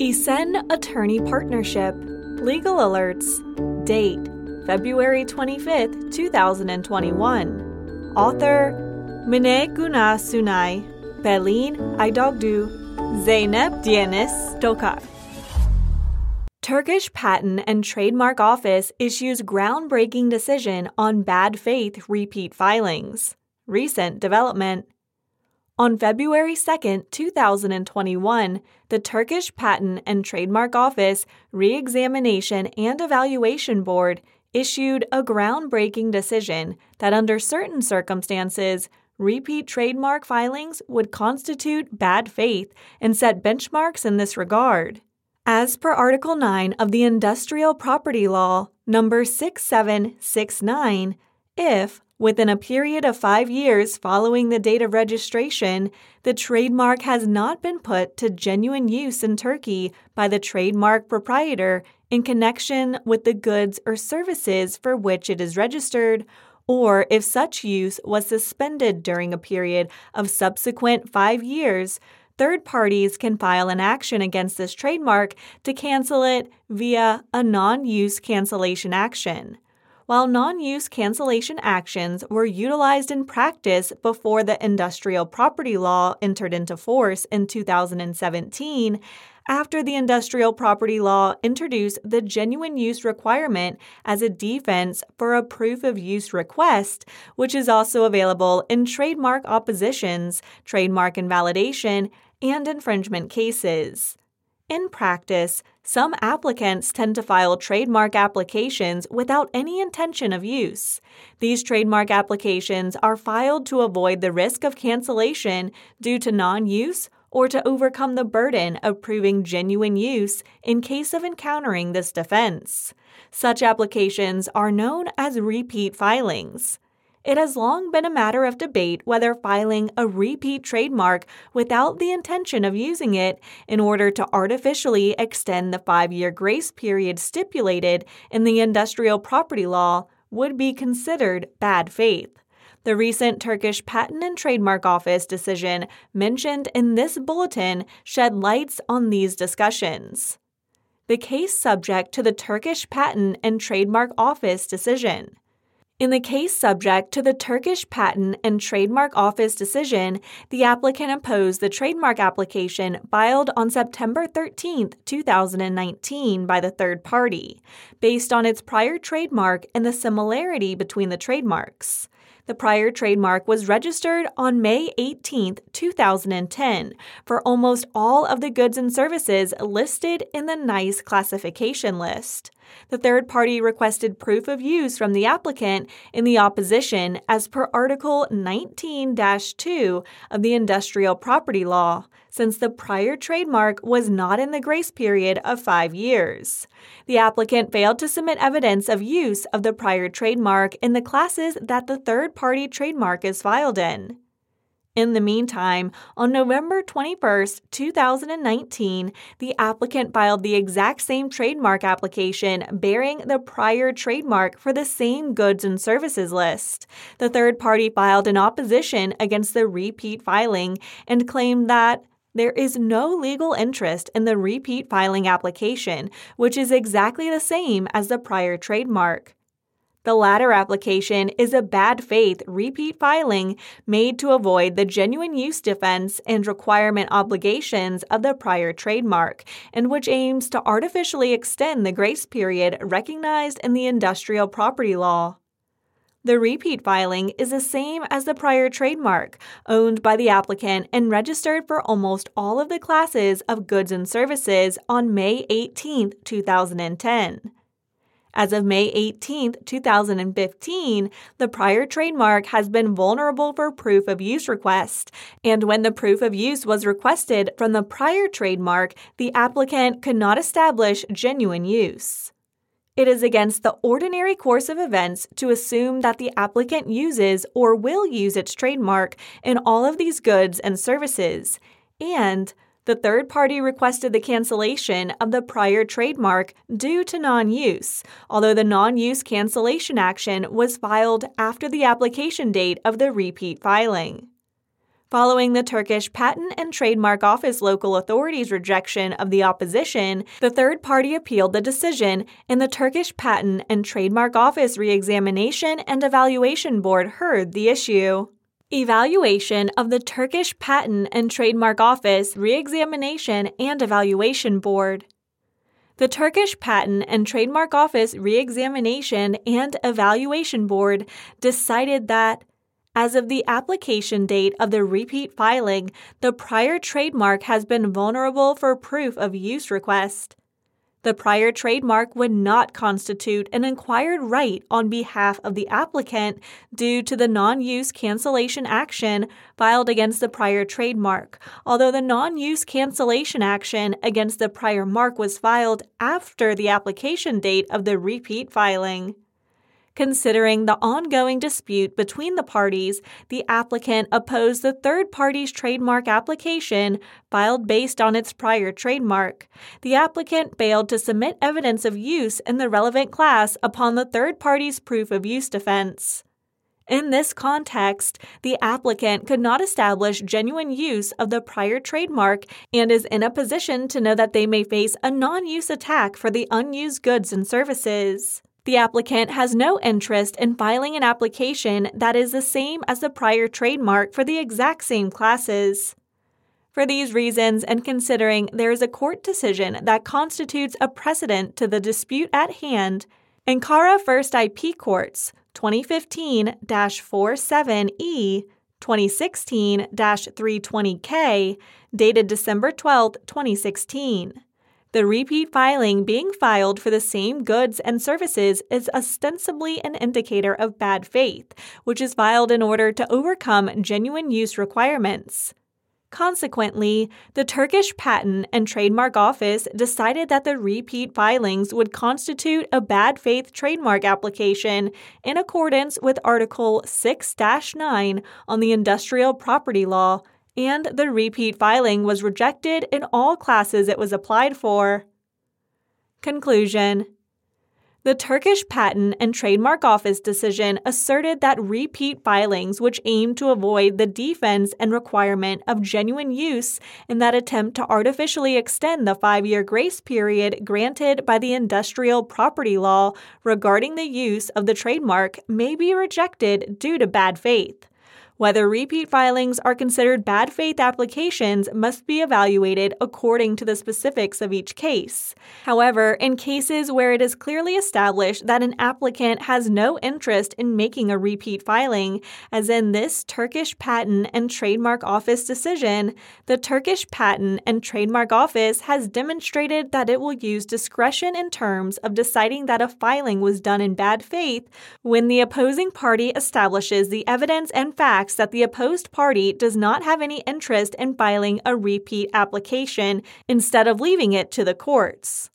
Esin Attorney Partnership. Legal Alerts. Date February 25th, 2021 Author Mine Guna Sunay Berlin Idogdu Zeynep Deniz Dokar. Turkish Patent and Trademark Office issues groundbreaking decision on bad faith repeat filings. Recent development on February 2, 2021, the Turkish Patent and Trademark Office Re-examination and Evaluation Board issued a groundbreaking decision that under certain circumstances, repeat trademark filings would constitute bad faith and set benchmarks in this regard. As per Article 9 of the Industrial Property Law, number 6769, if Within a period of five years following the date of registration, the trademark has not been put to genuine use in Turkey by the trademark proprietor in connection with the goods or services for which it is registered, or if such use was suspended during a period of subsequent five years, third parties can file an action against this trademark to cancel it via a non use cancellation action while non use cancellation actions were utilized in practice before the industrial property law entered into force in 2017, after the industrial property law introduced the genuine use requirement as a defense for a proof of use request, which is also available in trademark oppositions, trademark invalidation, and infringement cases. In practice, some applicants tend to file trademark applications without any intention of use. These trademark applications are filed to avoid the risk of cancellation due to non use or to overcome the burden of proving genuine use in case of encountering this defense. Such applications are known as repeat filings. It has long been a matter of debate whether filing a repeat trademark without the intention of using it in order to artificially extend the five year grace period stipulated in the industrial property law would be considered bad faith. The recent Turkish Patent and Trademark Office decision mentioned in this bulletin shed lights on these discussions. The case subject to the Turkish Patent and Trademark Office decision. In the case subject to the Turkish Patent and Trademark Office decision, the applicant opposed the trademark application filed on September 13, 2019, by the third party, based on its prior trademark and the similarity between the trademarks. The prior trademark was registered on May 18, 2010, for almost all of the goods and services listed in the NICE classification list. The third party requested proof of use from the applicant in the opposition as per Article 19 2 of the Industrial Property Law, since the prior trademark was not in the grace period of five years. The applicant failed to submit evidence of use of the prior trademark in the classes that the third party trademark is filed in. In the meantime, on November 21, 2019, the applicant filed the exact same trademark application bearing the prior trademark for the same goods and services list. The third party filed an opposition against the repeat filing and claimed that there is no legal interest in the repeat filing application, which is exactly the same as the prior trademark. The latter application is a bad faith repeat filing made to avoid the genuine use defense and requirement obligations of the prior trademark, and which aims to artificially extend the grace period recognized in the industrial property law. The repeat filing is the same as the prior trademark, owned by the applicant and registered for almost all of the classes of goods and services on May 18, 2010. As of May 18, 2015, the prior trademark has been vulnerable for proof of use request, and when the proof of use was requested from the prior trademark, the applicant could not establish genuine use. It is against the ordinary course of events to assume that the applicant uses or will use its trademark in all of these goods and services, and the third party requested the cancellation of the prior trademark due to non use, although the non use cancellation action was filed after the application date of the repeat filing. Following the Turkish Patent and Trademark Office local authorities' rejection of the opposition, the third party appealed the decision, and the Turkish Patent and Trademark Office Reexamination and Evaluation Board heard the issue. Evaluation of the Turkish Patent and Trademark Office Reexamination and Evaluation Board. The Turkish Patent and Trademark Office Reexamination and Evaluation Board decided that as of the application date of the repeat filing, the prior trademark has been vulnerable for proof of use request. The prior trademark would not constitute an acquired right on behalf of the applicant due to the non use cancellation action filed against the prior trademark, although the non use cancellation action against the prior mark was filed after the application date of the repeat filing. Considering the ongoing dispute between the parties, the applicant opposed the third party's trademark application filed based on its prior trademark. The applicant failed to submit evidence of use in the relevant class upon the third party's proof of use defense. In this context, the applicant could not establish genuine use of the prior trademark and is in a position to know that they may face a non use attack for the unused goods and services. The applicant has no interest in filing an application that is the same as the prior trademark for the exact same classes. For these reasons, and considering there is a court decision that constitutes a precedent to the dispute at hand, Ankara First IP Courts 2015 47E 2016 320K, dated December 12, 2016 the repeat filing being filed for the same goods and services is ostensibly an indicator of bad faith, which is filed in order to overcome genuine use requirements. Consequently, the Turkish Patent and Trademark Office decided that the repeat filings would constitute a bad faith trademark application in accordance with Article 6 9 on the Industrial Property Law and the repeat filing was rejected in all classes it was applied for. Conclusion the Turkish Patent and Trademark Office decision asserted that repeat filings, which aim to avoid the defense and requirement of genuine use in that attempt to artificially extend the five year grace period granted by the industrial property law regarding the use of the trademark, may be rejected due to bad faith. Whether repeat filings are considered bad faith applications must be evaluated according to the specifics of each case. However, in cases where it is clearly established that an applicant has no interest in making a repeat filing, as in this Turkish Patent and Trademark Office decision, the Turkish Patent and Trademark Office has demonstrated that it will use discretion in terms of deciding that a filing was done in bad faith when the opposing party establishes the evidence and facts facts that the opposed party does not have any interest in filing a repeat application instead of leaving it to the courts.